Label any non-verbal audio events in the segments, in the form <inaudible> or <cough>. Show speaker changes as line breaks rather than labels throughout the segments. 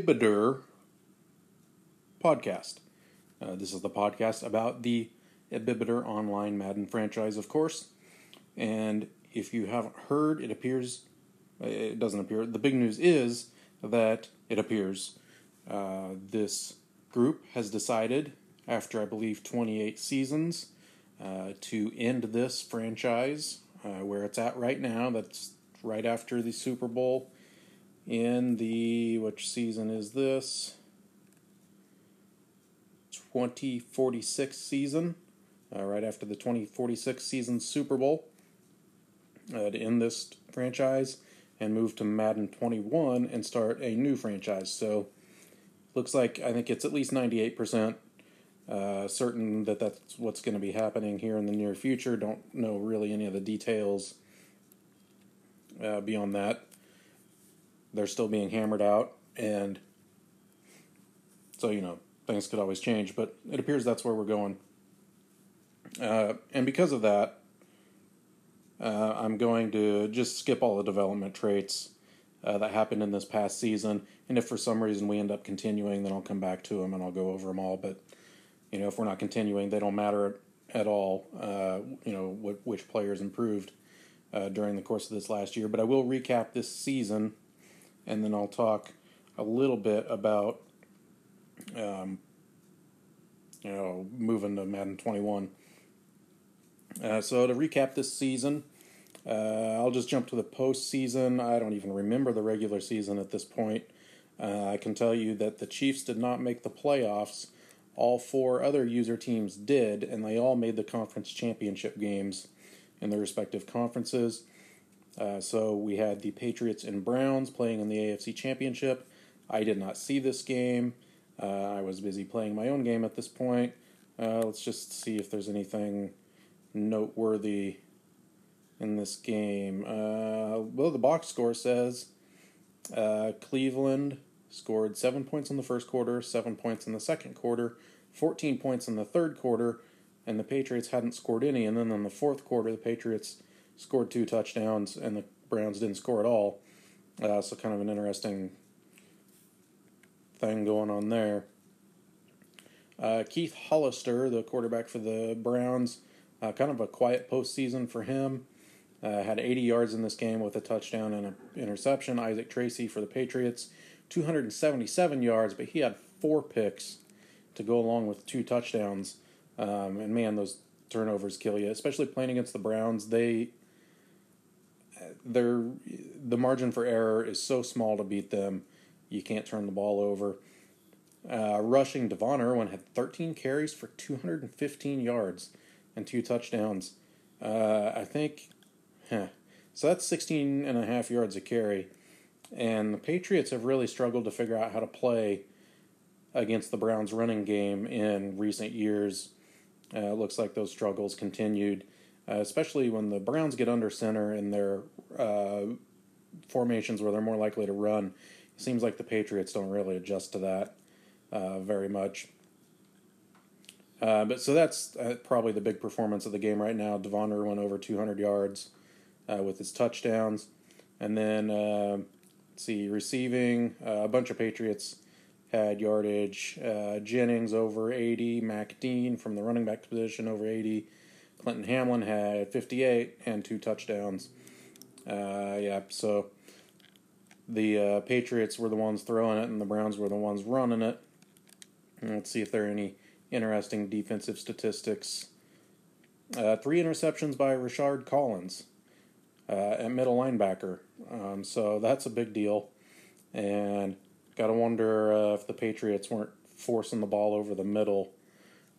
Bibider podcast. Uh, this is the podcast about the Bibider online Madden franchise, of course. And if you haven't heard, it appears, it doesn't appear, the big news is that it appears uh, this group has decided, after I believe 28 seasons, uh, to end this franchise uh, where it's at right now. That's right after the Super Bowl in the which season is this? 2046 season, uh, right after the 2046 season Super Bowl, uh, to end this franchise and move to Madden 21 and start a new franchise. So, looks like I think it's at least 98% uh, certain that that's what's going to be happening here in the near future. Don't know really any of the details uh, beyond that. They're still being hammered out, and so you know things could always change. But it appears that's where we're going, uh, and because of that, uh, I'm going to just skip all the development traits. Uh, that happened in this past season, and if for some reason we end up continuing, then I'll come back to them and I'll go over them all. But you know, if we're not continuing, they don't matter at all. Uh, you know, which players improved uh, during the course of this last year. But I will recap this season, and then I'll talk a little bit about, um, you know, moving to Madden 21. Uh, so to recap this season, uh, I'll just jump to the postseason. I don't even remember the regular season at this point. Uh, I can tell you that the Chiefs did not make the playoffs all four other user teams did, and they all made the conference championship games in their respective conferences. Uh, so we had the Patriots and Browns playing in the AFC Championship. I did not see this game. Uh, I was busy playing my own game at this point. Uh, let's just see if there's anything noteworthy in this game. Uh, well, the box score says uh, Cleveland scored seven points in the first quarter, seven points in the second quarter, 14 points in the third quarter, and the Patriots hadn't scored any. And then in the fourth quarter, the Patriots scored two touchdowns, and the Browns didn't score at all. Uh, so, kind of an interesting thing going on there. Uh, Keith Hollister, the quarterback for the Browns, uh, kind of a quiet postseason for him. Uh, had 80 yards in this game with a touchdown and an interception. Isaac Tracy for the Patriots, 277 yards, but he had four picks to go along with two touchdowns. Um, and man, those turnovers kill you, especially playing against the Browns. They they're the margin for error is so small to beat them. You can't turn the ball over. Uh, rushing Devon Irwin had 13 carries for 215 yards and two touchdowns. Uh, I think, huh, so that's 16 and a half yards a carry. And the Patriots have really struggled to figure out how to play against the Browns' running game in recent years. Uh, it looks like those struggles continued, uh, especially when the Browns get under center in their uh, formations where they're more likely to run. It seems like the Patriots don't really adjust to that uh, very much. Uh, but so that's uh, probably the big performance of the game right now. Devon went over 200 yards with his touchdowns, and then let's see receiving a bunch of Patriots had yardage. Uh, Jennings over 80. Mac Dean from the running back position over 80. Clinton Hamlin had 58 and two touchdowns. Uh, yeah, so the uh, Patriots were the ones throwing it, and the Browns were the ones running it. And let's see if there are any interesting defensive statistics. Uh, three interceptions by Rashard Collins uh, at middle linebacker. Um, so that's a big deal. And Gotta wonder uh, if the Patriots weren't forcing the ball over the middle,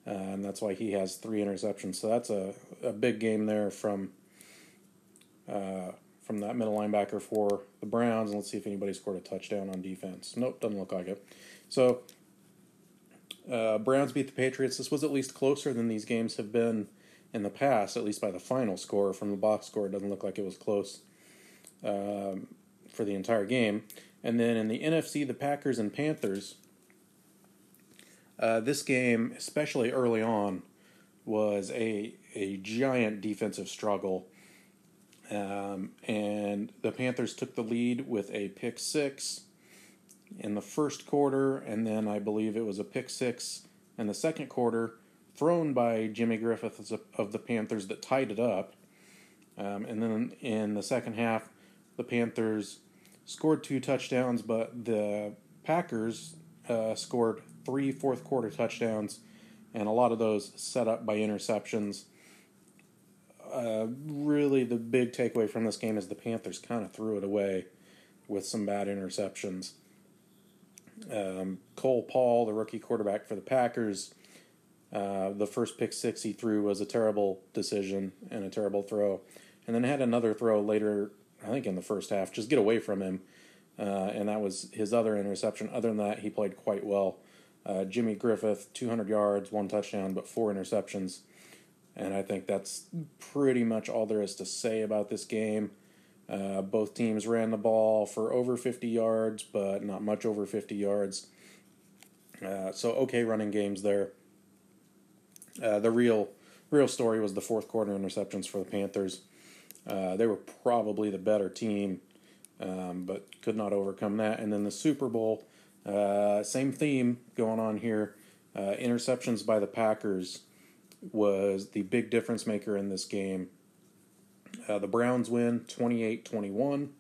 uh, and that's why he has three interceptions. So that's a, a big game there from uh, from that middle linebacker for the Browns. And let's see if anybody scored a touchdown on defense. Nope, doesn't look like it. So uh, Browns beat the Patriots. This was at least closer than these games have been in the past, at least by the final score. From the box score, it doesn't look like it was close um, for the entire game. And then in the NFC, the Packers and Panthers. Uh, this game, especially early on, was a a giant defensive struggle. Um, and the Panthers took the lead with a pick six in the first quarter, and then I believe it was a pick six in the second quarter, thrown by Jimmy Griffith of the Panthers that tied it up. Um, and then in the second half, the Panthers scored two touchdowns, but the Packers uh, scored three fourth quarter touchdowns, and a lot of those set up by interceptions. Uh, really, the big takeaway from this game is the Panthers kind of threw it away with some bad interceptions. Um, Cole Paul, the rookie quarterback for the Packers, uh, the first pick six he threw was a terrible decision and a terrible throw. And then had another throw later, I think in the first half, just get away from him. Uh, and that was his other interception. Other than that, he played quite well. Uh, Jimmy Griffith, 200 yards, one touchdown, but four interceptions. And I think that's pretty much all there is to say about this game. Uh, both teams ran the ball for over 50 yards, but not much over 50 yards. Uh, so okay running games there. Uh, the real real story was the fourth quarter interceptions for the Panthers. Uh, they were probably the better team, um, but could not overcome that. And then the Super Bowl, uh, same theme going on here. Uh, interceptions by the Packers was the big difference maker in this game. Uh, the Browns win 28 21.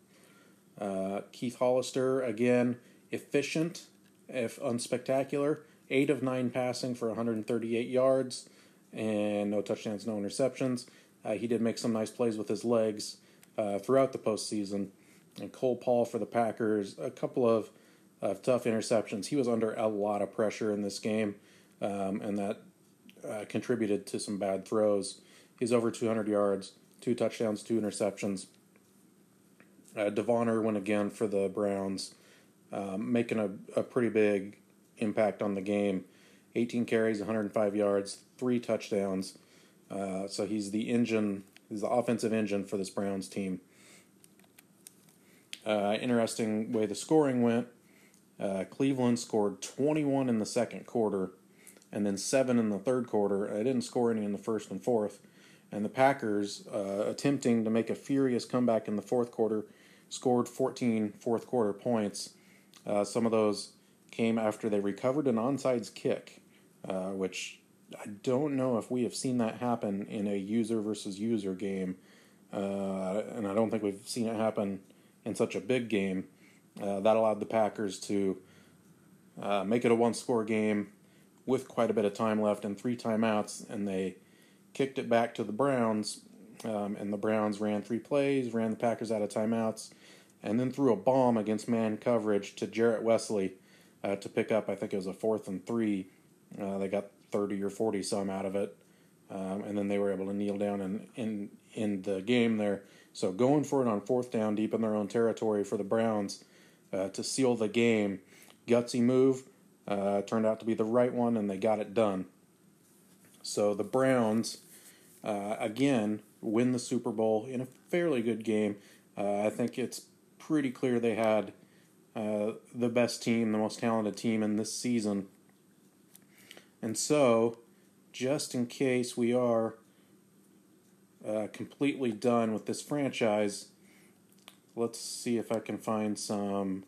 Uh, Keith Hollister, again, efficient, if unspectacular. 8 of 9 passing for 138 yards and no touchdowns, no interceptions. Uh, he did make some nice plays with his legs uh, throughout the postseason. And Cole Paul for the Packers, a couple of, of tough interceptions. He was under a lot of pressure in this game, um, and that uh, contributed to some bad throws. He's over 200 yards, two touchdowns, two interceptions. Uh, Devon Irwin again for the Browns, um, making a, a pretty big impact on the game. 18 carries, 105 yards, three touchdowns. Uh, so he's the engine, he's the offensive engine for this Browns team. Uh, interesting way the scoring went. Uh, Cleveland scored 21 in the second quarter, and then seven in the third quarter. I didn't score any in the first and fourth. And the Packers, uh, attempting to make a furious comeback in the fourth quarter, scored 14 fourth quarter points. Uh, some of those came after they recovered an onside kick, uh, which I don't know if we have seen that happen in a user versus user game. Uh, and I don't think we've seen it happen in such a big game. Uh, that allowed the Packers to uh, make it a one score game with quite a bit of time left and three timeouts, and they kicked it back to the Browns. Um, and the Browns ran three plays, ran the Packers out of timeouts, and then threw a bomb against man coverage to Jarrett Wesley uh, to pick up. I think it was a fourth and three. Uh, they got thirty or forty some out of it, um, and then they were able to kneel down in in in the game there. So going for it on fourth down, deep in their own territory for the Browns uh, to seal the game, gutsy move. Uh, turned out to be the right one, and they got it done. So the Browns, uh, again, win the Super Bowl in a fairly good game. Uh, I think it's pretty clear they had uh, the best team, the most talented team in this season. And so, just in case we are uh, completely done with this franchise, let's see if I can find some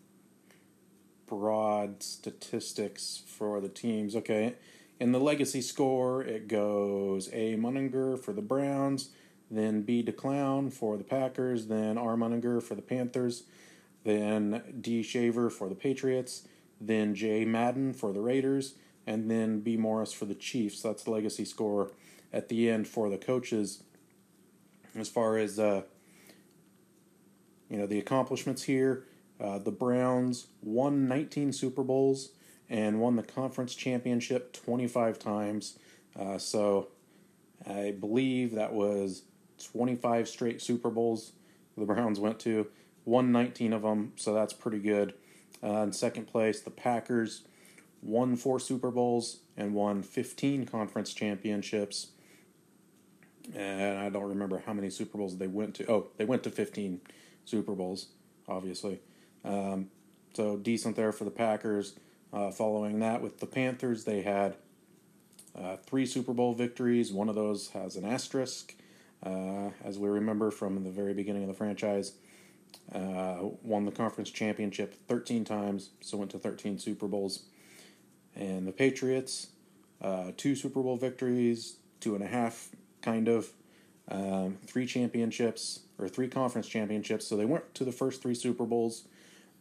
broad statistics for the teams. Okay, in the legacy score, it goes A. Munninger for the Browns, then B. DeClown for the Packers, then R. Munninger for the Panthers, then D. Shaver for the Patriots, then J. Madden for the Raiders, and then B. Morris for the Chiefs. That's the legacy score at the end for the coaches. As far as uh, you know, the accomplishments here, uh, the Browns won 19 Super Bowls and won the conference championship 25 times. Uh, so I believe that was 25 straight Super Bowls the Browns went to. Won 19 of them, so that's pretty good. Uh, in second place, the Packers won four Super Bowls and won 15 conference championships. And I don't remember how many Super Bowls they went to. Oh, they went to 15 Super Bowls, obviously. Um, so decent there for the Packers. Uh, following that, with the Panthers, they had uh, three Super Bowl victories. One of those has an asterisk. uh, as we remember from the very beginning of the franchise. Uh, won the conference championship 13 times, so went to 13 Super Bowls. And the Patriots, uh, two Super Bowl victories, two and a half, kind of, um, three championships, or three conference championships. So they went to the first three Super Bowls,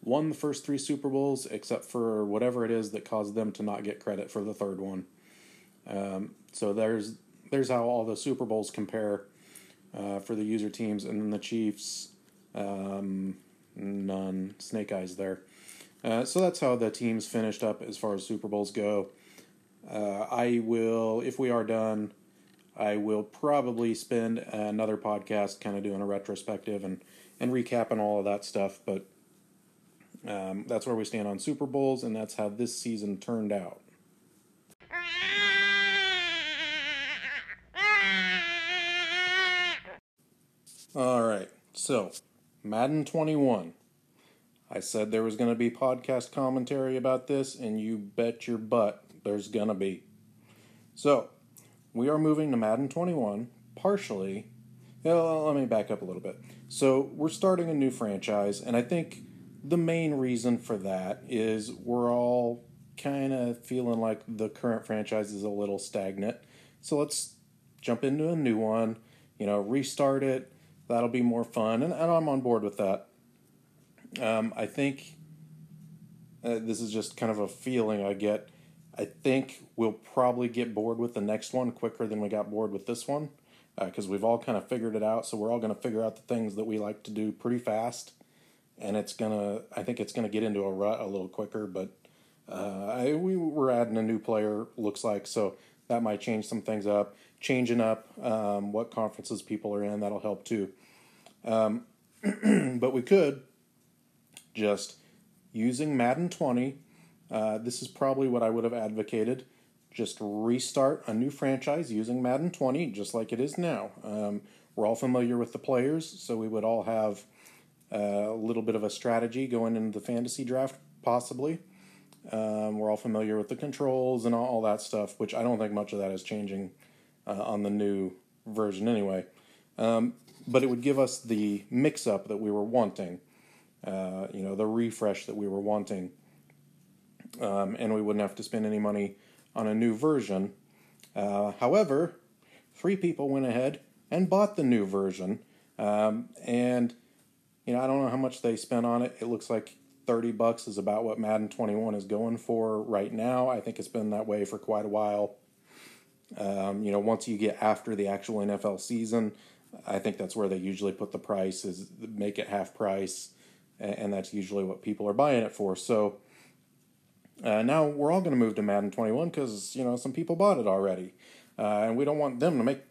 won the first three Super Bowls, except for whatever it is that caused them to not get credit for the third one. Um, so there's there's how all the Super Bowls compare uh, for the user teams, and then the Chiefs, um, none, Snake Eyes there. Uh, so that's how the teams finished up as far as Super Bowls go. Uh, I will, if we are done, I will probably spend another podcast kind of doing a retrospective and, and recapping all of that stuff. But um, that's where we stand on Super Bowls, and that's how this season turned out. All right, so Madden 21. I said there was going to be podcast commentary about this, and you bet your butt there's going to be. So, we are moving to Madden 21 partially. Well, let me back up a little bit. So, we're starting a new franchise, and I think the main reason for that is we're all kind of feeling like the current franchise is a little stagnant. So, let's jump into a new one, you know, restart it that'll be more fun, and, and I'm on board with that. Um, I think uh, this is just kind of a feeling I get. I think we'll probably get bored with the next one quicker than we got bored with this one because uh, we've all kind of figured it out. So we're all going to figure out the things that we like to do pretty fast, and it's gonna. I think it's gonna get into a rut a little quicker. But uh, I, we, we're adding a new player. Looks like so that might change some things up. Changing up um, what conferences people are in that'll help too. Um, <clears throat> but we could just using Madden 20. Uh, this is probably what I would have advocated. Just restart a new franchise using Madden 20, just like it is now. Um, we're all familiar with the players, so we would all have uh, a little bit of a strategy going into the fantasy draft, possibly. Um, we're all familiar with the controls and all, that stuff, which I don't think much of that is changing uh, on the new version anyway. Um, but it would give us the mix up that we were wanting, uh, you know, the refresh that we were wanting. Um, and we wouldn't have to spend any money on a new version. Uh, however, three people went ahead and bought the new version. Um, and, you know, I don't know how much they spent on it. It looks like 30 bucks is about what Madden 21 is going for right now. I think it's been that way for quite a while. Um, you know, once you get after the actual NFL season, I think that's where they usually put the price is make it half price, and that's usually what people are buying it for. So uh, now we're all going to move to Madden 21 because you know some people bought it already, uh, and we don't want them to make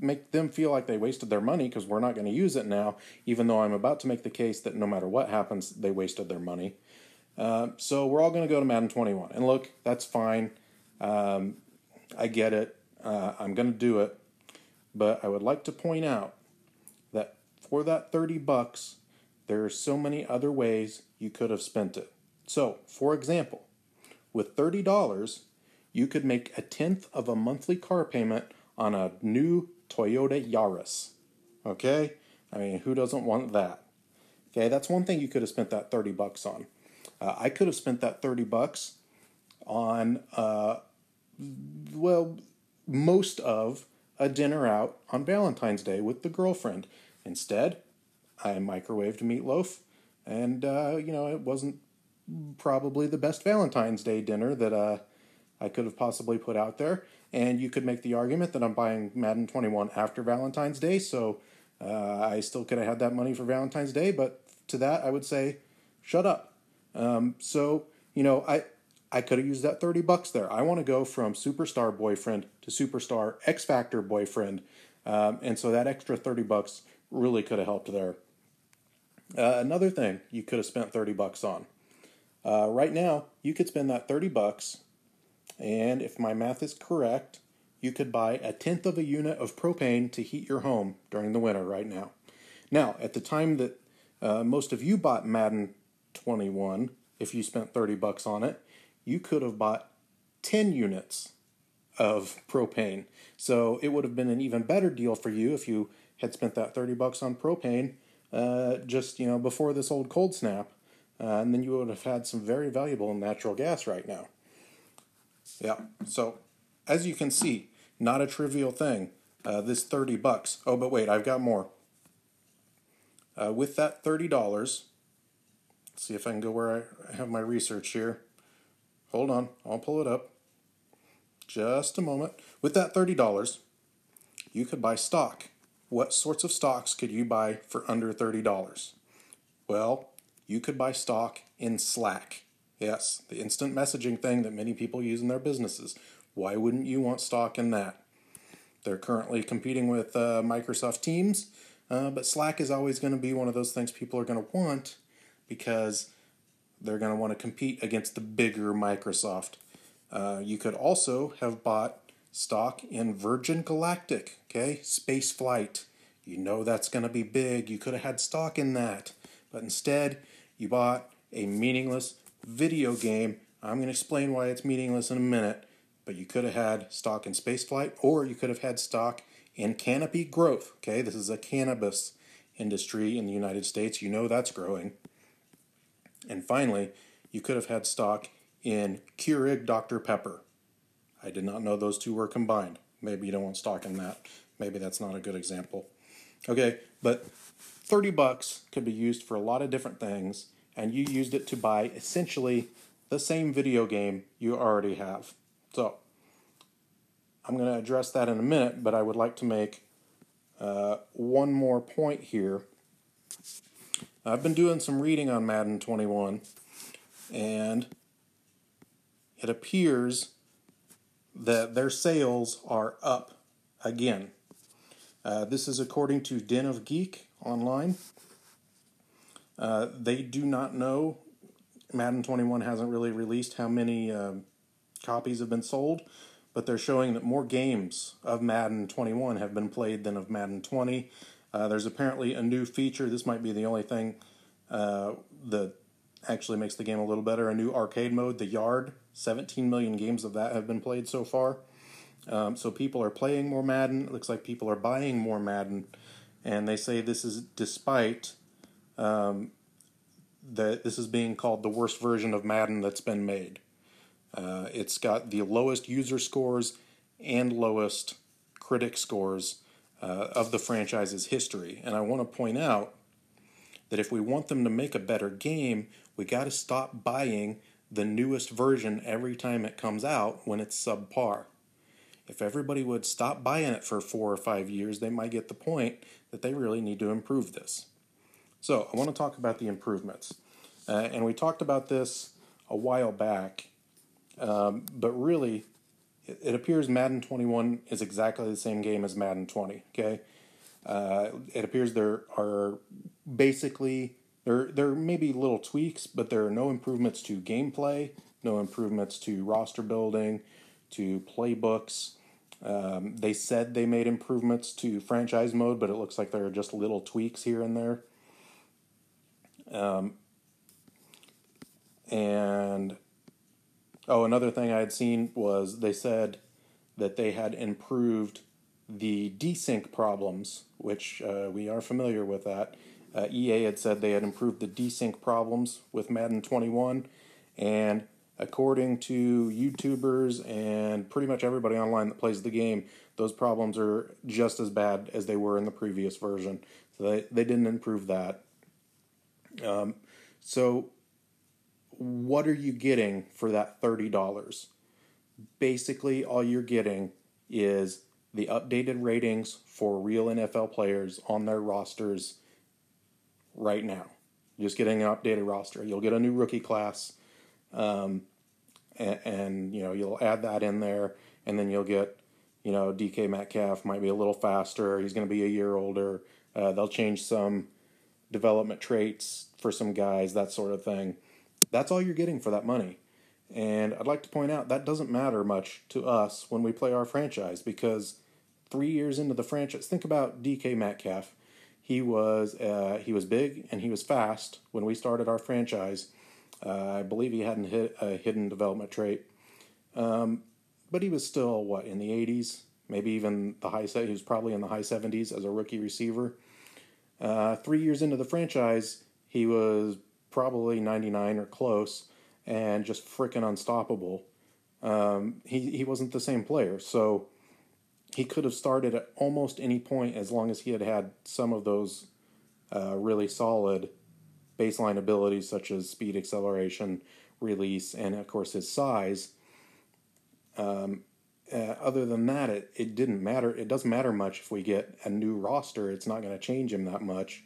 make them feel like they wasted their money because we're not going to use it now. Even though I'm about to make the case that no matter what happens, they wasted their money. Uh, so we're all going to go to Madden 21, and look, that's fine. Um, I get it. Uh, I'm going to do it. But I would like to point out that for that 30 bucks, there are so many other ways you could have spent it. So, for example, with $30, you could make a tenth of a monthly car payment on a new Toyota Yaris. Okay? I mean, who doesn't want that? Okay, that's one thing you could have spent that 30 bucks on. Uh, I could have spent that 30 bucks on, uh, well, most of a dinner out on Valentine's Day with the girlfriend. Instead, I microwaved meatloaf, and uh, you know it wasn't probably the best Valentine's Day dinner that uh, I could have possibly put out there. And you could make the argument that I'm buying Madden 21 after Valentine's Day, so uh, I still could have had that money for Valentine's Day. But to that, I would say, shut up. Um, so you know, I I could have used that 30 bucks there. I want to go from superstar boyfriend to superstar X Factor boyfriend. Um, and so that extra 30 bucks really could have helped there. Uh, another thing you could have spent 30 bucks on. Uh, right now, you could spend that 30 bucks, and if my math is correct, you could buy a tenth of a unit of propane to heat your home during the winter right now. Now, at the time that uh, most of you bought Madden 21, if you spent 30 bucks on it, you could have bought 10 units of propane. So it would have been an even better deal for you if you had spent that 30 bucks on propane uh, just, you know, before this old cold snap, uh, and then you would have had some very valuable natural gas right now. Yeah, so as you can see, not a trivial thing. Uh, this 30 bucks. Oh, but wait, I've got more. Uh, with that $30, see if I can go where I have my research here. Hold on, I'll pull it up. Just a moment. With that $30, you could buy stock. What sorts of stocks could you buy for under $30? Well, you could buy stock in Slack. Yes, the instant messaging thing that many people use in their businesses. Why wouldn't you want stock in that? They're currently competing with uh, Microsoft Teams, uh, but Slack is always going to be one of those things people are going to want because they're going to want to compete against the bigger Microsoft. Uh, you could also have bought stock in Virgin Galactic, okay? Space flight. You know that's going to be big. You could have had stock in that. But instead, you bought a meaningless video game. I'm going to explain why it's meaningless in a minute. But you could have had stock in spaceflight, or you could have had stock in canopy growth. Okay, this is a cannabis industry in the United States. You know that's growing. And finally, you could have had stock in Keurig Dr. Pepper. I did not know those two were combined. Maybe you don't want stock in that. Maybe that's not a good example. Okay, but 30 bucks could be used for a lot of different things, and you used it to buy essentially the same video game you already have. So, I'm going to address that in a minute, but I would like to make uh, one more point here. I've been doing some reading on Madden 21, and it appears that their sales are up again. Uh, this is according to Den of Geek online. Uh, they do not know. Madden 21 hasn't really released how many uh, copies have been sold, but they're showing that more games of Madden 21 have been played than of Madden 20. Uh, there's apparently a new feature. This might be the only thing uh, that actually makes the game a little better. A new arcade mode, the Yard. 17 million games of that have been played so far. Um, so people are playing more Madden. It looks like people are buying more Madden, and they say this is despite um, that this is being called the worst version of Madden that's been made. Uh, it's got the lowest user scores and lowest critic scores uh, of the franchise's history. And I want to point out that if we want them to make a better game, we got to stop buying the newest version every time it comes out when it's subpar. If everybody would stop buying it for four or five years, they might get the point that they really need to improve this. So, I want to talk about the improvements. Uh, and we talked about this a while back, um, but really, it, it, appears Madden 21 is exactly the same game as Madden 20. Okay, uh, it appears there are basically there there may be little tweaks, but there are no improvements to gameplay, no improvements to roster building, to playbooks. Um, they said they made improvements to franchise mode, but it looks like there are just little tweaks here and there. Um, and oh, another thing I had seen was they said that they had improved the desync problems, which uh, we are familiar with that. Uh, EA had said they had improved the desync problems with Madden 21, and according to YouTubers and pretty much everybody online that plays the game, those problems are just as bad as they were in the previous version. So they, they didn't improve that. Um, so, what are you getting for that $30? Basically, all you're getting is the updated ratings for real NFL players on their rosters right now. Just getting an updated roster. You'll get a new rookie class, um, and, and, you know you'll add that in there, and then you'll get you know DK Metcalf might be a little faster. He's going to be a year older. Uh, they'll change some development traits for some guys, that sort of thing. That's all you're getting for that money. And I'd like to point out that doesn't matter much to us when we play our franchise because three years into the franchise, think about DK Metcalf. He was uh, he was big and he was fast when we started our franchise. Uh, I believe he hadn't hit a hidden development trait, um, but he was still what in the 80s, maybe even the high set. He was probably in the high 70s as a rookie receiver. Uh, three years into the franchise, he was probably 99 or close and just freaking unstoppable. Um, he, he wasn't the same player. So he could have started at almost any point as long as he had had some of those uh, really solid baseline abilities, such as speed, acceleration, release, and of course his size. Um, uh, other than that, it, it didn't matter. It doesn't matter much if we get a new roster. It's not going to change him that much.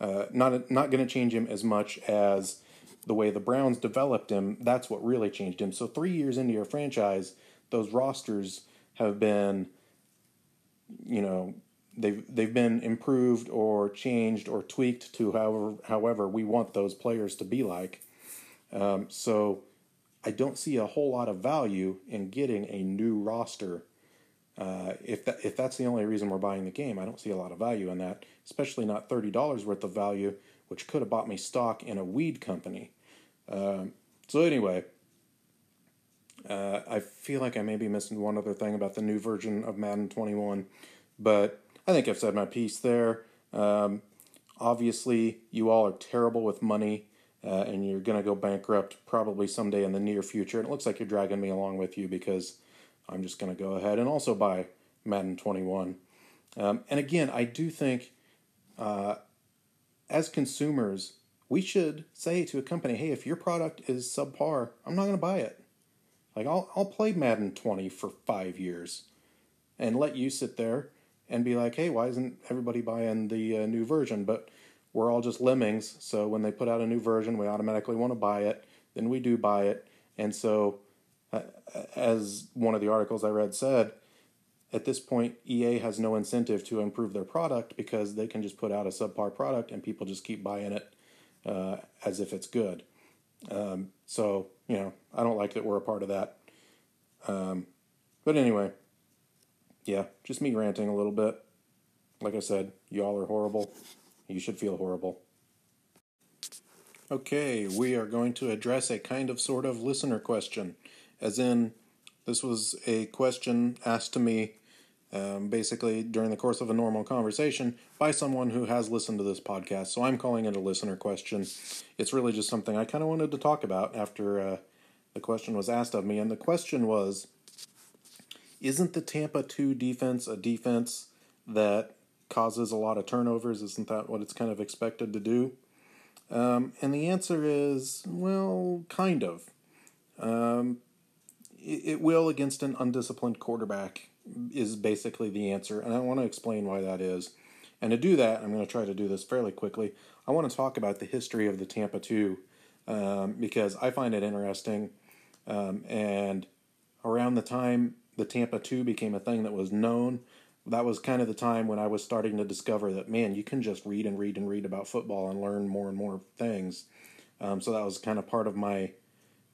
Uh, not not going to change him as much as the way the Browns developed him. That's what really changed him. So three years into your franchise, those rosters have been, you know, they've they've been improved or changed or tweaked to however however we want those players to be like. Um, so I don't see a whole lot of value in getting a new roster. Uh, if that if that's the only reason we're buying the game, I don't see a lot of value in that, especially not thirty dollars worth of value, which could have bought me stock in a weed company. Um, so anyway, uh, I feel like I may be missing one other thing about the new version of Madden 21, but I think I've said my piece there. Um, obviously, you all are terrible with money uh, and you're going to go bankrupt probably someday in the near future. And it looks like you're dragging me along with you because I'm just going to go ahead and also buy Madden 21. Um, and again, I do think uh, as consumers, we should say to a company, hey, if your product is subpar, I'm not going to buy it. Like, I'll, I'll play Madden 20 for five years and let you sit there and be like, hey, why isn't everybody buying the uh, new version? But we're all just lemmings. So when they put out a new version, we automatically want to buy it. Then we do buy it. And so, uh, as one of the articles I read said, at this point, EA has no incentive to improve their product because they can just put out a subpar product and people just keep buying it uh, as if it's good. Um, so, you know, I don't like that we're a part of that. Um, but anyway, yeah, just me ranting a little bit. Like I said, y'all are horrible. You should feel horrible. Okay, we are going to address a kind of sort of listener question. As in, this was a question asked to me um, basically during the course of a normal conversation by someone who has listened to this podcast. So I'm calling it a listener question. It's really just something I kind of wanted to talk about after uh, the question was asked of me. And the question was Isn't the Tampa 2 defense a defense that causes a lot of turnovers. Isn't that what it's kind of expected to do? Um, and the answer is, well, kind of. Um, it, it, will against an undisciplined quarterback, is basically the answer. And I want to explain why that is. And to do that, I'm going to try to do this fairly quickly. I want to talk about the history of the Tampa 2 um, because I find it interesting. Um, and around the time the Tampa 2 became a thing that was known, that was kind of the time when I was starting to discover that man, you can just read and read and read about football and learn more and more things. Um, so that was kind of part of my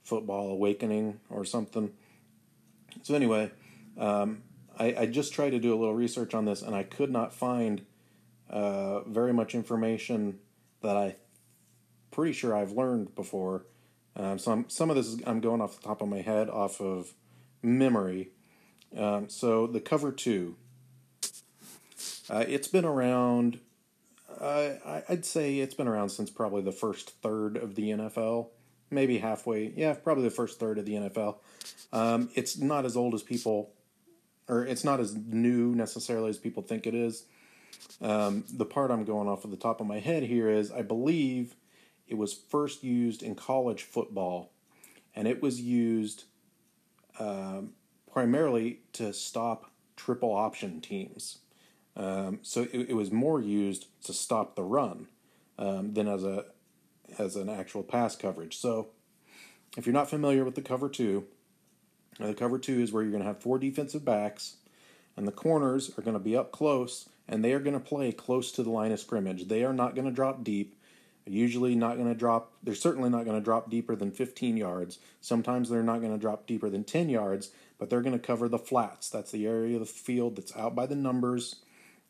football awakening or something. So anyway, um, I, I, just tried to do a little research on this, and I could not find uh, very much information that I pretty sure I've learned before. Um, so I'm, some of this is, I'm going off the top of my head, off of memory. Um, so the cover two uh, it's been around. Uh, I'd say it's been around since probably the first third of the NFL, maybe halfway. Yeah, probably the first third of the NFL. Um, it's not as old as people, or it's not as new necessarily as people think it is. Um, the part I'm going off of the top of my head here is I believe it was first used in college football, and it was used um, primarily to stop triple option teams. Um, so it, it, was more used to stop the run um, than as a as an actual pass coverage. So if you're not familiar with the cover two, the cover two is where you're going to have four defensive backs, and the corners are going to be up close, and they are going to play close to the line of scrimmage. They are not going to drop deep. usually not going to drop. They're certainly not going to drop deeper than 15 yards. Sometimes they're not going to drop deeper than 10 yards, but they're going to cover the flats. That's the area of the field that's out by the numbers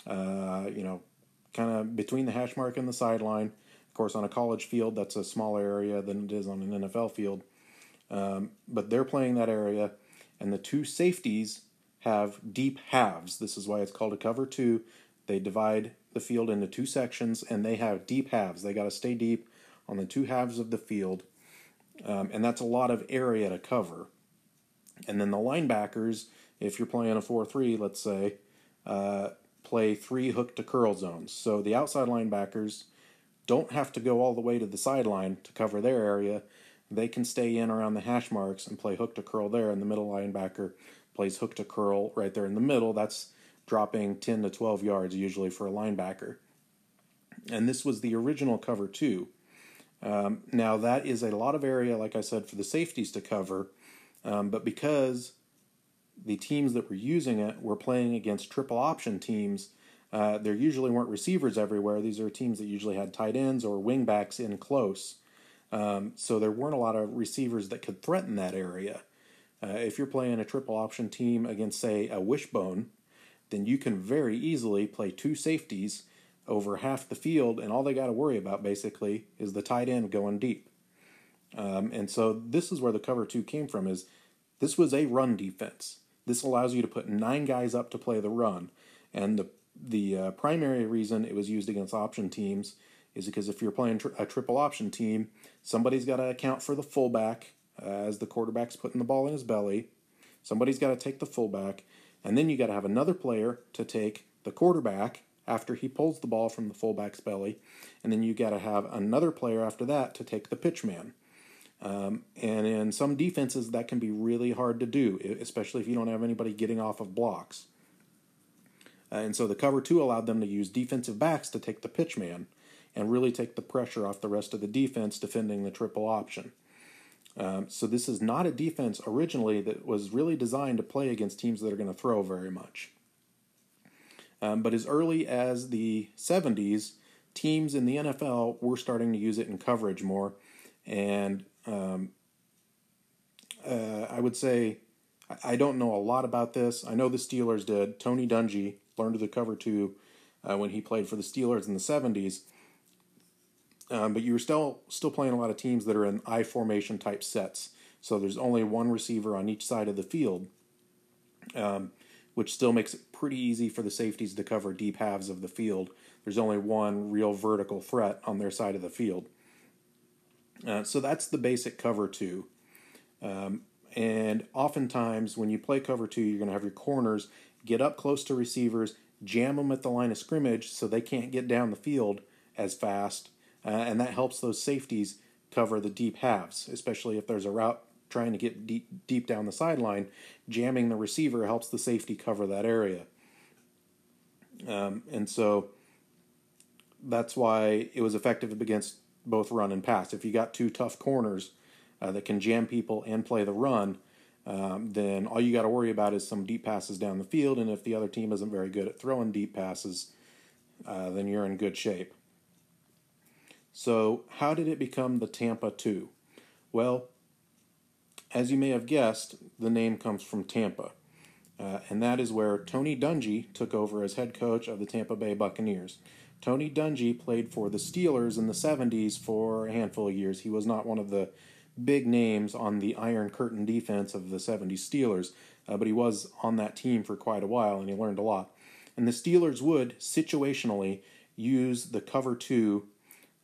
uh, you know, kind of between the hash mark and the sideline. Of course, on a college field, that's a smaller area than it is on an NFL field. Um, but they're playing that area, and the two safeties have deep halves. This is why it's called a cover two. They divide the field into two sections and they have deep halves. They got to stay deep on the two halves of the field, um, and that's a lot of area to cover. And then the linebackers, if you're playing a 4 3, let's say, uh, play three hook to curl zones. So the outside linebackers don't have to go all the way to the sideline to cover their area. They can stay in around the hash marks and play hook to curl there, and the middle linebacker plays hook to curl right there in the middle. That's dropping 10 to 12 yards usually for a linebacker. And this was the original cover two. Um, now, that is a lot of area, like I said, for the safeties to cover, um, but because the teams that were using it were playing against triple option teams, uh, there usually weren't receivers everywhere. These are teams that usually had tight ends or wingbacks in close. Um, so there weren't a lot of receivers that could threaten that area. Uh, if you're playing a triple option team against, say, a wishbone, then you can very easily play two safeties over half the field, and all they got to worry about basically is the tight end going deep. Um, and so this is where the cover two came from. Is this was a run defense. This allows you to put nine guys up to play the run, and the the uh, primary reason it was used against option teams is because if you're playing a triple option team, somebody's got to account for the fullback uh, as the quarterback's putting the ball in his belly. Somebody's got to take the fullback, and then you got to have another player to take the quarterback after he pulls the ball from the fullback's belly, and then you got to have another player after that to take the pitchman. Um, and in some defenses, that can be really hard to do, especially if you don't have anybody getting off of blocks. Uh, and so the cover two allowed them to use defensive backs to take the pitch man and really take the pressure off the rest of the defense defending the triple option. Um, so this is not a defense originally that was really designed to play against teams that are going to throw very much. Um, but as early as the 70s, teams in the NFL were starting to use it in coverage more. And um, uh, I would say I don't know a lot about this. I know the Steelers did. Tony Dungy learned the cover two uh, when he played for the Steelers in the 70s. Um, but you were still still playing a lot of teams that are in I formation type sets. So there's only one receiver on each side of the field. Um, which still makes it pretty easy for the safeties to cover deep halves of the field. There's only one real vertical threat on their side of the field. Uh, so that's the basic cover two. Um, and oftentimes, when you play cover two, you're going to have your corners get up close to receivers, jam them at the line of scrimmage so they can't get down the field as fast. Uh, and that helps those safeties cover the deep halves, especially if there's a route trying to get deep, deep down the sideline, jamming the receiver helps the safety cover that area. Um, and so that's why it was effective against both run and pass. If you got two tough corners uh, that can jam people and play the run, um, then all you got to worry about is some deep passes down the field. And if the other team isn't very good at throwing deep passes, uh, then you're in good shape. So, how did it become the Tampa 2? Well, as you may have guessed, the name comes from Tampa, uh, and that is where Tony Dungy took over as head coach of the Tampa Bay Buccaneers. Tony Dungy played for the Steelers in the 70s for a handful of years. He was not one of the big names on the Iron Curtain defense of the 70s Steelers, uh, but he was on that team for quite a while and he learned a lot. And the Steelers would situationally use the cover two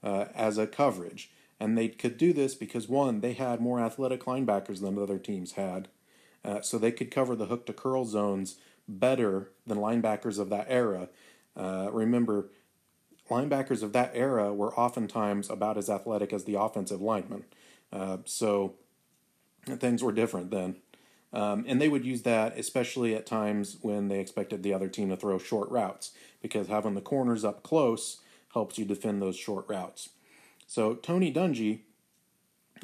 uh, as a coverage. And they could do this because, one, they had more athletic linebackers than other teams had. Uh, so they could cover the hook to curl zones better than linebackers of that era. Uh, remember, linebackers of that era were oftentimes about as athletic as the offensive linemen. Uh, so things were different then. Um, and they would use that especially at times when they expected the other team to throw short routes, because having the corners up close helps you defend those short routes. So Tony Dungy,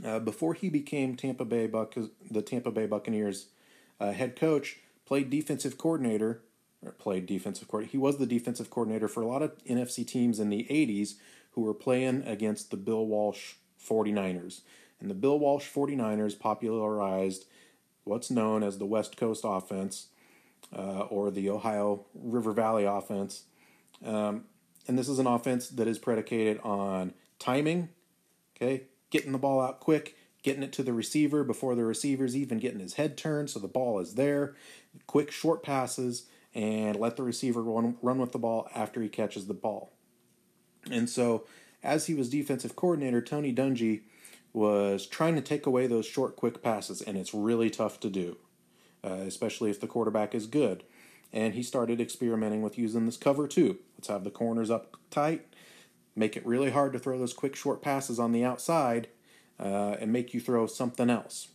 uh, before he became Tampa Bay Buc- the Tampa Bay Buccaneers uh, head coach, played defensive coordinator. Played defensive coordinator. He was the defensive coordinator for a lot of NFC teams in the 80s who were playing against the Bill Walsh 49ers. And the Bill Walsh 49ers popularized what's known as the West Coast offense uh, or the Ohio River Valley offense. Um, and this is an offense that is predicated on timing, okay, getting the ball out quick, getting it to the receiver before the receiver's even getting his head turned, so the ball is there. Quick short passes and let the receiver run, run with the ball after he catches the ball. And so, as he was defensive coordinator, Tony Dungy was trying to take away those short, quick passes, and it's really tough to do, uh, especially if the quarterback is good. And he started experimenting with using this cover two. Let's have the corners up tight, make it really hard to throw those quick, short passes on the outside, uh, and make you throw something else.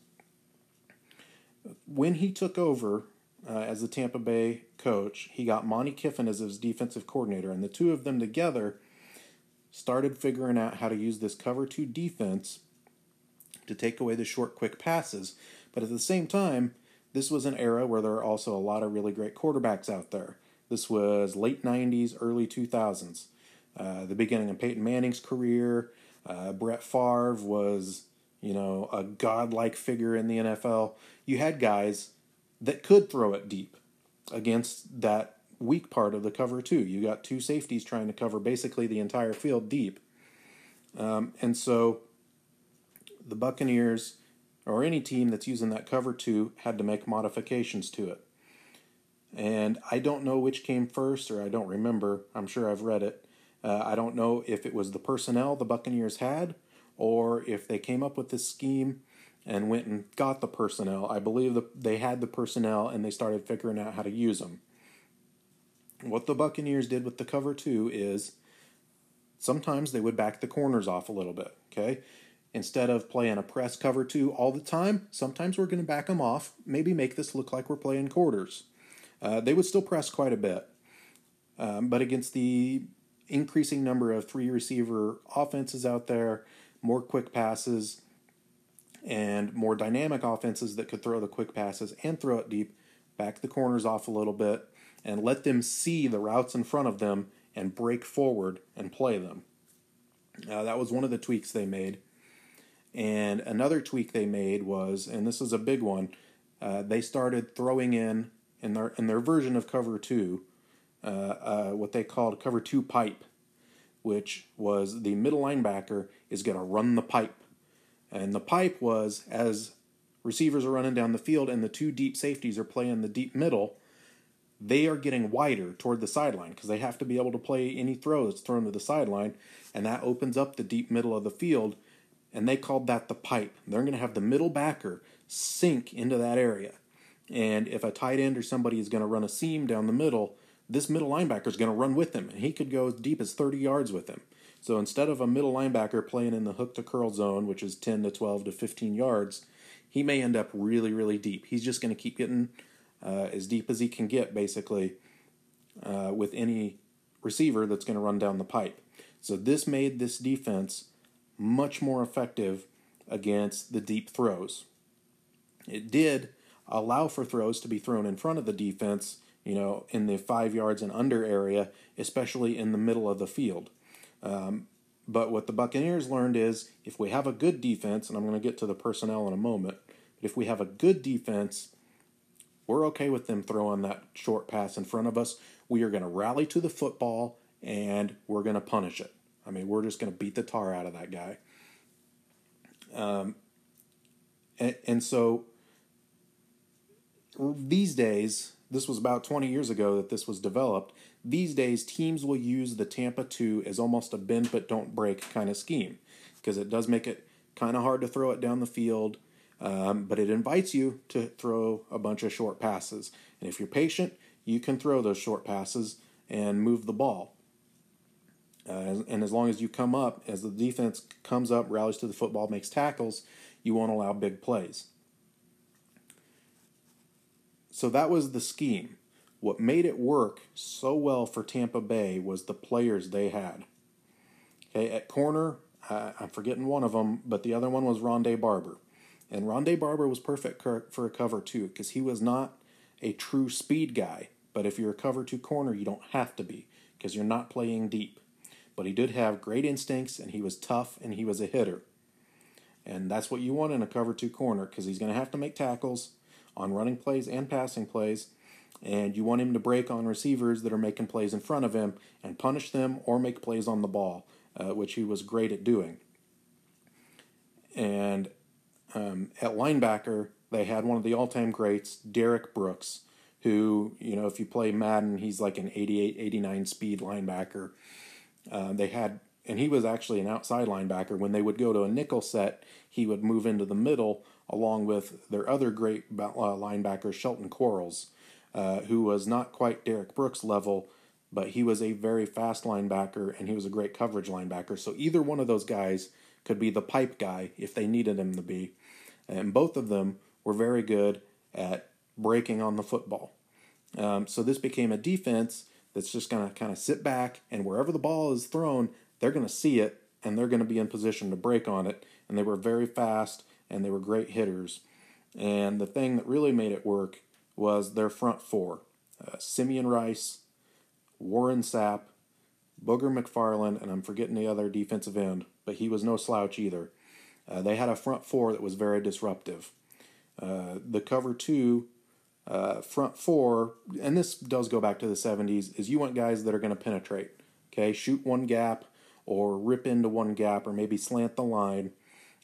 When he took over uh, as the Tampa Bay coach, he got Monte Kiffin as his defensive coordinator, and the two of them together started figuring out how to use this cover two defense to take away the short, quick passes. But at the same time, this was an era where there are also a lot of really great quarterbacks out there. This was late 90s, early 2000s. Uh, the beginning of Peyton Manning's career. Uh, Brett Favre was, you know, a godlike figure in the NFL. You had guys that could throw it deep against that weak part of the cover two. You got two safeties trying to cover basically the entire field deep. Um, and so the Buccaneers or any team that's using that cover two had to make modifications to it. And I don't know which came first, or I don't remember. I'm sure I've read it. Uh, I don't know if it was the personnel the Buccaneers had, or if they came up with this scheme and went and got the personnel. I believe that they had the personnel and they started figuring out how to use them. What the Buccaneers did with the cover two is sometimes they would back the corners off a little bit. Okay, instead of playing a press cover two all the time, sometimes we're going to back them off. Maybe make this look like we're playing quarters. Uh, they would still press quite a bit, um, but against the increasing number of three receiver offenses out there, more quick passes and more dynamic offenses that could throw the quick passes and throw it deep, back the corners off a little bit, and let them see the routes in front of them and break forward and play them. Uh, that was one of the tweaks they made. And another tweak they made was, and this is a big one, uh, they started throwing in in their in their version of cover two, uh, uh what they called cover two pipe, which was the middle linebacker is going to run the pipe and the pipe was as receivers are running down the field and the two deep safeties are playing the deep middle, they are getting wider toward the sideline because they have to be able to play any throw that's thrown to the sideline, and that opens up the deep middle of the field. And they called that the pipe. They're going to have the middle backer sink into that area. And if a tight end or somebody is going to run a seam down the middle, this middle linebacker is going to run with him, and he could go as deep as 30 yards with him. So instead of a middle linebacker playing in the hook to curl zone, which is 10 to 12 to 15 yards, he may end up really, really deep. He's just going to keep getting uh, as deep as he can get, basically, uh, with any receiver that's going to run down the pipe. So this made this defense much more effective against the deep throws. It did allow for throws to be thrown in front of the defense, you know, in the five yards and under area, especially in the middle of the field. Um, but what the Buccaneers learned is if we have a good defense, and I'm going to get to the personnel in a moment, but if we have a good defense, we're okay with them throwing that short pass in front of us. We are going to rally to the football and we're going to punish it. I mean, we're just going to beat the tar out of that guy. Um, and, and so these days, this was about 20 years ago that this was developed. These days, teams will use the Tampa 2 as almost a bend but don't break kind of scheme because it does make it kind of hard to throw it down the field, um, but it invites you to throw a bunch of short passes. And if you're patient, you can throw those short passes and move the ball. Uh, and as long as you come up, as the defense comes up, rallies to the football, makes tackles, you won't allow big plays. So that was the scheme. What made it work so well for Tampa Bay was the players they had. Okay, at corner, uh, I'm forgetting one of them, but the other one was Rondé Barber. And Rondé Barber was perfect for a cover two because he was not a true speed guy. But if you're a cover two corner, you don't have to be because you're not playing deep. But he did have great instincts and he was tough and he was a hitter. And that's what you want in a cover two corner because he's going to have to make tackles on running plays and passing plays. And you want him to break on receivers that are making plays in front of him and punish them or make plays on the ball, uh, which he was great at doing. And um, at linebacker, they had one of the all time greats, Derrick Brooks, who, you know, if you play Madden, he's like an 88, 89 speed linebacker. Uh, they had, and he was actually an outside linebacker. When they would go to a nickel set, he would move into the middle along with their other great uh, linebacker, Shelton Quarles, uh, who was not quite Derrick Brooks level, but he was a very fast linebacker and he was a great coverage linebacker. So either one of those guys could be the pipe guy if they needed him to be. And both of them were very good at breaking on the football. Um, so this became a defense that's just going to kind of sit back and wherever the ball is thrown, they're going to see it and they're going to be in position to break on it. And they were very fast and they were great hitters. And the thing that really made it work was their front four uh, Simeon Rice, Warren Sapp, Booger McFarland, and I'm forgetting the other defensive end, but he was no slouch either. Uh, they had a front four that was very disruptive. Uh, the cover two, uh, front four, and this does go back to the 70s, is you want guys that are going to penetrate. Okay, shoot one gap or rip into one gap or maybe slant the line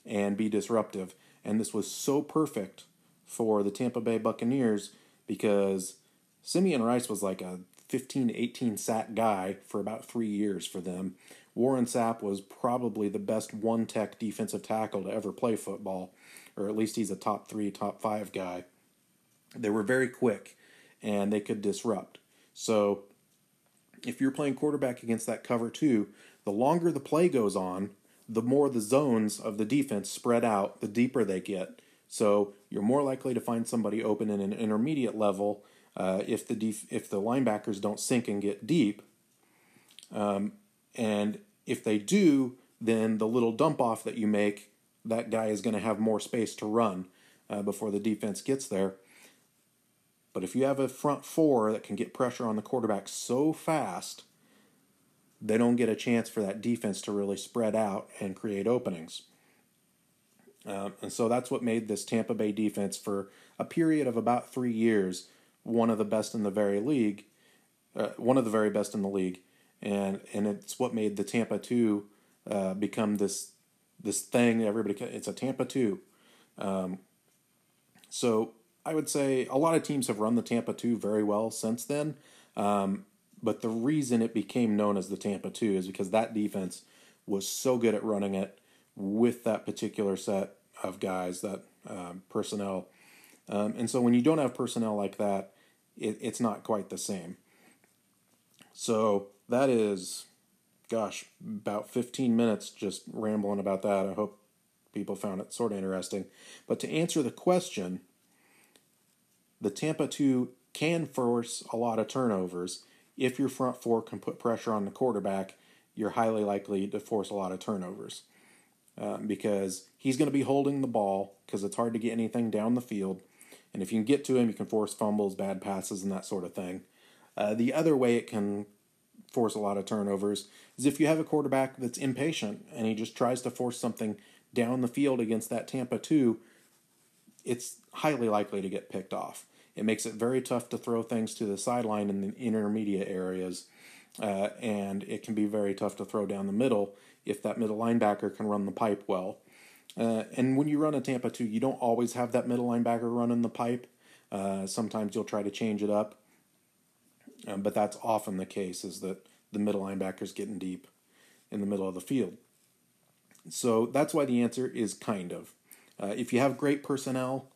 and be disruptive. And this was so perfect for the Tampa Bay Buccaneers because Simeon Rice was like a 15, 18 sack guy for about three years for them. Warren Sapp was probably the best one tech defensive tackle to ever play football, or at least he's a top three, top five guy. They were very quick and they could disrupt. So if you're playing quarterback against that cover two, the longer the play goes on, the more the zones of the defense spread out, the deeper they get. So you're more likely to find somebody open in an intermediate level uh, if the def- if the linebackers don't sink and get deep. Um, and if they do, then the little dump off that you make, that guy is going to have more space to run uh, before the defense gets there. But if you have a front four that can get pressure on the quarterback so fast, they don't get a chance for that defense to really spread out and create openings. Um, and so that's what made this Tampa Bay defense for a period of about three years one of the best in the very league, uh, one of the very best in the league, and and it's what made the Tampa two uh, become this this thing everybody. It's a Tampa two. Um, so I would say a lot of teams have run the Tampa two very well since then. Um, but the reason it became known as the Tampa two is because that defense was so good at running it with that particular set of guys, that um, personnel. Um, and so when you don't have personnel like that, it, it's not quite the same. So that is, gosh, about 15 minutes just rambling about that. I hope people found it sort of interesting. But to answer the question, the Tampa 2 can force a lot of turnovers. If your front four can put pressure on the quarterback, you're highly likely to force a lot of turnovers. Uh, because he's going to be holding the ball because it's hard to get anything down the field. And if you can get to him, you can force fumbles, bad passes, and that sort of thing. Uh, the other way it can force a lot of turnovers is if you have a quarterback that's impatient and he just tries to force something down the field against that Tampa 2, it's highly likely to get picked off. It makes it very tough to throw things to the sideline in the intermediate areas, uh, and it can be very tough to throw down the middle if that middle linebacker can run the pipe well. Uh, and when you run a Tampa 2, you don't always have that middle linebacker running the pipe. Uh, sometimes you'll try to change it up. Um, but that's often the case is that the middle linebacker's getting deep in the middle of the field. So that's why the answer is kind of. Uh, if you have great personnel,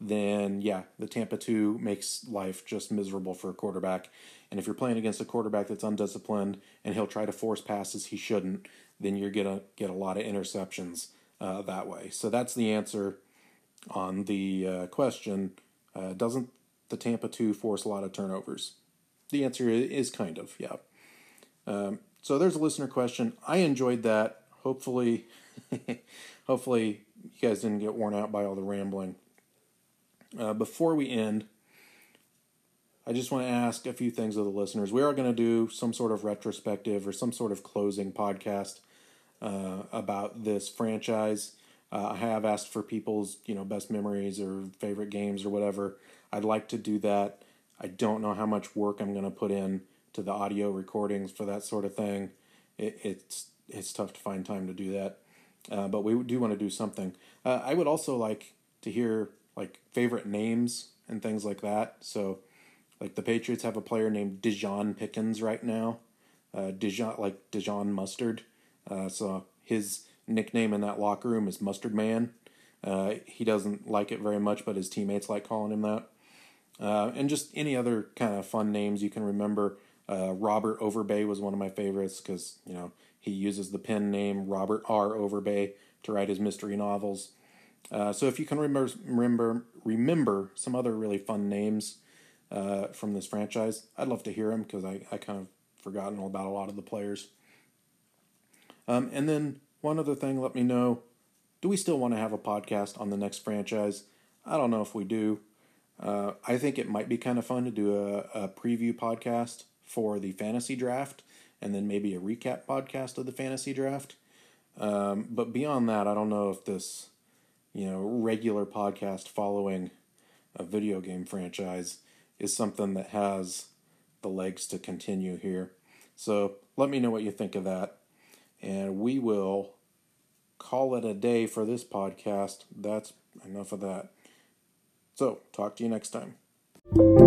then yeah, the Tampa 2 makes life just miserable for a quarterback. And if you're playing against a quarterback that's undisciplined and he'll try to force passes he shouldn't, then you're going to get a lot of interceptions uh, that way. So that's the answer on the uh, question. Uh, doesn't the Tampa 2 force a lot of turnovers? The answer is kind of, yeah. Um, so there's a listener question. I enjoyed that. Hopefully, <laughs> hopefully you guys didn't get worn out by all the rambling. Uh, before we end, I just want to ask a few things of the listeners. We are going to do some sort of retrospective or some sort of closing podcast uh, about this franchise. Uh, I have asked for people's you know best memories or favorite games or whatever. I'd like to do that. I don't know how much work I'm going to put in to the audio recordings for that sort of thing. It, it's it's tough to find time to do that. uh, but we do want to do something. Uh, I would also like to hear like favorite names and things like that. So, like the Patriots have a player named Dijon Pickens right now, uh, Dijon like Dijon Mustard. Uh, so his nickname in that locker room is Mustard Man. Uh, he doesn't like it very much, but his teammates like calling him that. Uh, and just any other kind of fun names you can remember. Uh, Robert Overbay was one of my favorites because you know he uses the pen name Robert R. Overbay to write his mystery novels. Uh, so if you can remember remember remember some other really fun names uh, from this franchise, I'd love to hear them because I, I kind of forgotten all about a lot of the players. Um, and then one other thing, let me know: Do we still want to have a podcast on the next franchise? I don't know if we do. Uh, I think it might be kind of fun to do a, a preview podcast for the fantasy draft and then maybe a recap podcast of the fantasy draft. Um, but beyond that, I don't know if this, you know, regular podcast following a video game franchise is something that has the legs to continue here. So let me know what you think of that. And we will call it a day for this podcast. That's enough of that. So, talk to you next time.